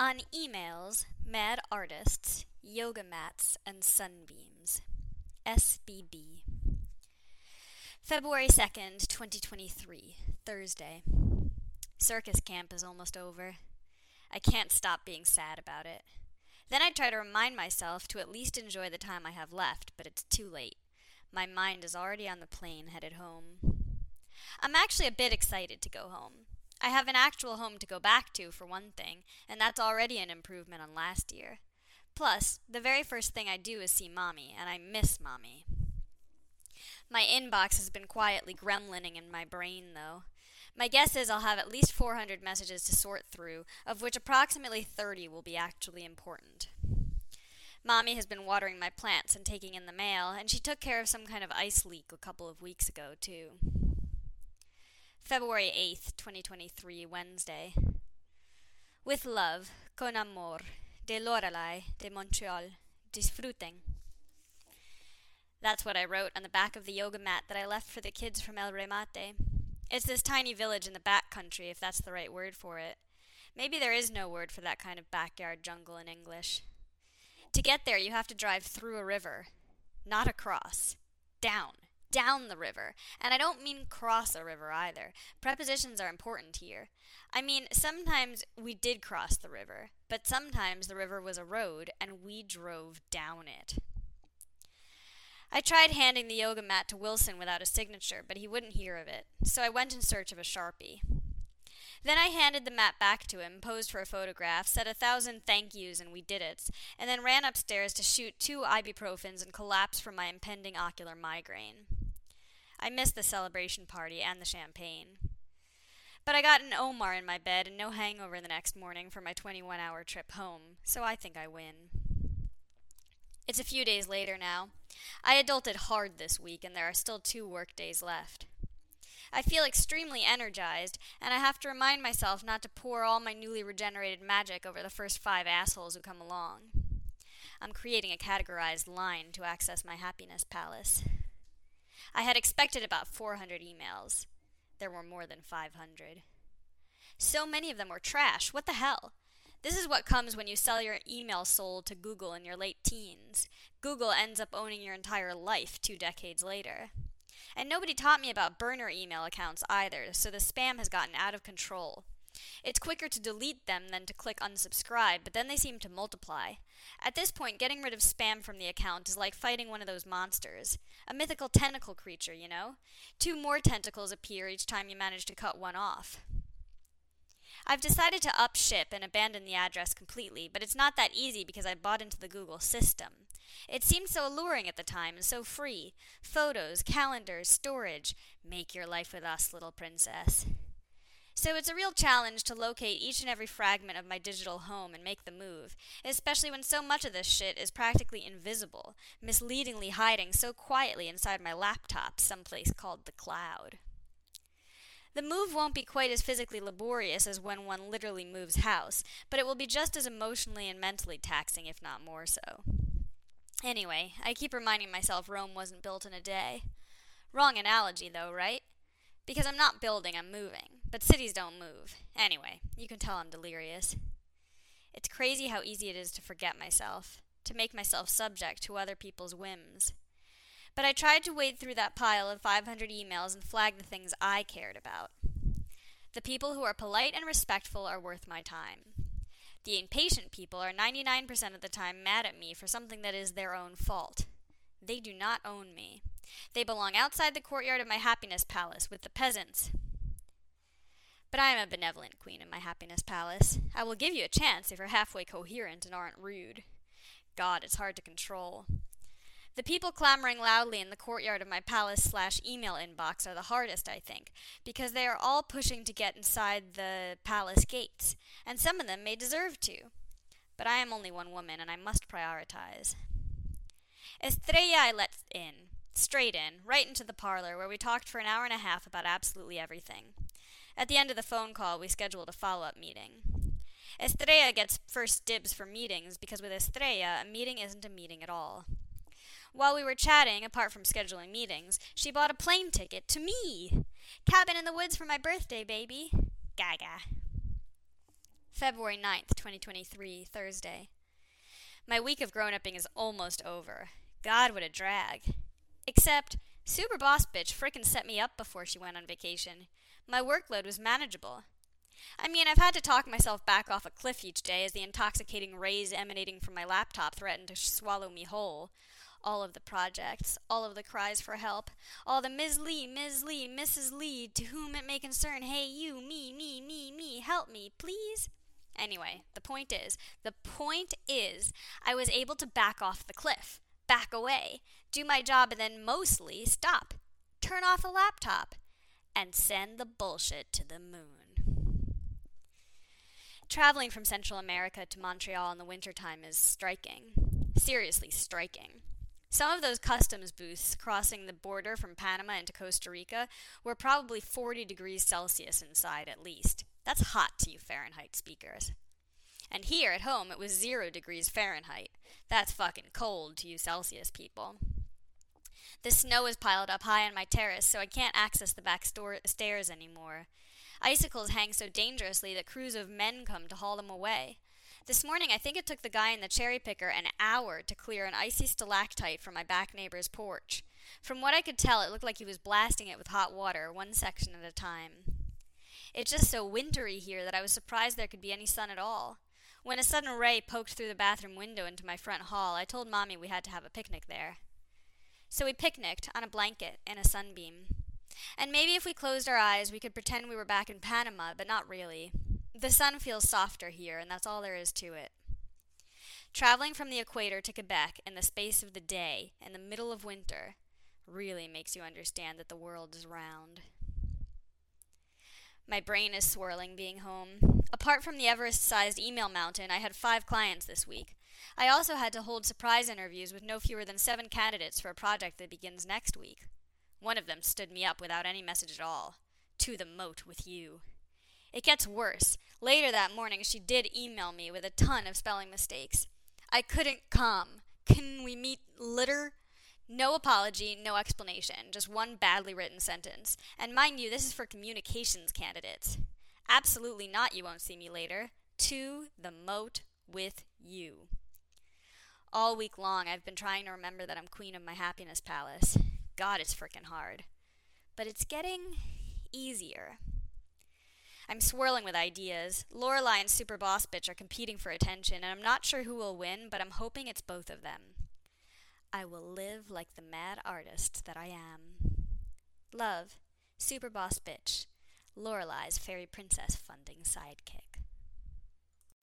On emails, mad artists, yoga mats, and sunbeams. SBB. February 2nd, 2023, Thursday. Circus camp is almost over. I can't stop being sad about it. Then I try to remind myself to at least enjoy the time I have left, but it's too late. My mind is already on the plane headed home. I'm actually a bit excited to go home. I have an actual home to go back to, for one thing, and that's already an improvement on last year. Plus, the very first thing I do is see Mommy, and I miss Mommy. My inbox has been quietly gremlining in my brain, though. My guess is I'll have at least 400 messages to sort through, of which approximately 30 will be actually important. Mommy has been watering my plants and taking in the mail, and she took care of some kind of ice leak a couple of weeks ago, too. February 8th, 2023, Wednesday. With love, con amor, de Lorelei, de Montreal, disfruten. That's what I wrote on the back of the yoga mat that I left for the kids from El Remate. It's this tiny village in the back country, if that's the right word for it. Maybe there is no word for that kind of backyard jungle in English. To get there, you have to drive through a river, not across, down down the river. And I don't mean cross a river either. Prepositions are important here. I mean, sometimes we did cross the river, but sometimes the river was a road and we drove down it. I tried handing the yoga mat to Wilson without a signature, but he wouldn't hear of it, so I went in search of a sharpie. Then I handed the mat back to him, posed for a photograph, said a thousand thank yous and we did it, and then ran upstairs to shoot two ibuprofens and collapse from my impending ocular migraine. I missed the celebration party and the champagne. But I got an Omar in my bed and no hangover the next morning for my 21 hour trip home, so I think I win. It's a few days later now. I adulted hard this week, and there are still two work days left. I feel extremely energized, and I have to remind myself not to pour all my newly regenerated magic over the first five assholes who come along. I'm creating a categorized line to access my happiness palace. I had expected about 400 emails. There were more than 500. So many of them were trash. What the hell? This is what comes when you sell your email soul to Google in your late teens. Google ends up owning your entire life two decades later. And nobody taught me about burner email accounts either, so the spam has gotten out of control. It's quicker to delete them than to click unsubscribe, but then they seem to multiply. At this point, getting rid of spam from the account is like fighting one of those monsters. A mythical tentacle creature, you know? Two more tentacles appear each time you manage to cut one off. I've decided to up ship and abandon the address completely, but it's not that easy because I bought into the Google system. It seemed so alluring at the time and so free. Photos, calendars, storage. Make your life with us, little princess. So it's a real challenge to locate each and every fragment of my digital home and make the move, especially when so much of this shit is practically invisible, misleadingly hiding so quietly inside my laptop, someplace called the cloud. The move won't be quite as physically laborious as when one literally moves house, but it will be just as emotionally and mentally taxing, if not more so. Anyway, I keep reminding myself Rome wasn't built in a day. Wrong analogy, though, right? Because I'm not building, I'm moving. But cities don't move. Anyway, you can tell I'm delirious. It's crazy how easy it is to forget myself, to make myself subject to other people's whims. But I tried to wade through that pile of 500 emails and flag the things I cared about. The people who are polite and respectful are worth my time. The impatient people are 99% of the time mad at me for something that is their own fault. They do not own me. They belong outside the courtyard of my happiness palace with the peasants. But I am a benevolent queen in my happiness palace. I will give you a chance if you're halfway coherent and aren't rude. God, it's hard to control. The people clamoring loudly in the courtyard of my palace slash email inbox are the hardest, I think, because they are all pushing to get inside the palace gates, and some of them may deserve to. But I am only one woman, and I must prioritize. Estrella I let in, straight in, right into the parlor, where we talked for an hour and a half about absolutely everything. At the end of the phone call, we scheduled a follow up meeting. Estrella gets first dibs for meetings because with Estrella, a meeting isn't a meeting at all. While we were chatting, apart from scheduling meetings, she bought a plane ticket to me. Cabin in the woods for my birthday, baby. Gaga. February 9th, 2023, Thursday. My week of grown upping is almost over. God, what a drag. Except, Super Boss Bitch frickin' set me up before she went on vacation. My workload was manageable. I mean, I've had to talk myself back off a cliff each day as the intoxicating rays emanating from my laptop threatened to swallow me whole. All of the projects, all of the cries for help, all the Ms. Lee, Ms. Lee, Mrs. Lee, to whom it may concern, hey, you, me, me, me, me, help me, please. Anyway, the point is, the point is, I was able to back off the cliff, back away, do my job, and then mostly stop, turn off the laptop, and send the bullshit to the moon. Traveling from Central America to Montreal in the wintertime is striking. Seriously striking. Some of those customs booths crossing the border from Panama into Costa Rica were probably 40 degrees Celsius inside at least. That's hot to you Fahrenheit speakers. And here at home it was zero degrees Fahrenheit. That's fucking cold to you Celsius people. The snow is piled up high on my terrace, so I can't access the back store- stairs anymore. Icicles hang so dangerously that crews of men come to haul them away. This morning, I think it took the guy in the cherry picker an hour to clear an icy stalactite from my back neighbor's porch. From what I could tell, it looked like he was blasting it with hot water, one section at a time. It's just so wintry here that I was surprised there could be any sun at all. When a sudden ray poked through the bathroom window into my front hall, I told Mommy we had to have a picnic there. So we picnicked on a blanket in a sunbeam. And maybe if we closed our eyes, we could pretend we were back in Panama, but not really. The sun feels softer here, and that's all there is to it. Traveling from the equator to Quebec in the space of the day, in the middle of winter, really makes you understand that the world is round. My brain is swirling being home. Apart from the Everest sized email mountain, I had five clients this week. I also had to hold surprise interviews with no fewer than seven candidates for a project that begins next week. One of them stood me up without any message at all. To the moat with you. It gets worse. Later that morning, she did email me with a ton of spelling mistakes. I couldn't come. Can we meet later? No apology, no explanation, just one badly written sentence. And mind you, this is for communications candidates. Absolutely not, you won't see me later. To the moat with you. All week long, I've been trying to remember that I'm queen of my happiness palace. God, it's frickin' hard. But it's getting easier. I'm swirling with ideas. Lorelai and Super Boss Bitch are competing for attention, and I'm not sure who will win, but I'm hoping it's both of them. I will live like the mad artist that I am. Love, Super Boss Bitch, Lorelai's Fairy Princess funding sidekick.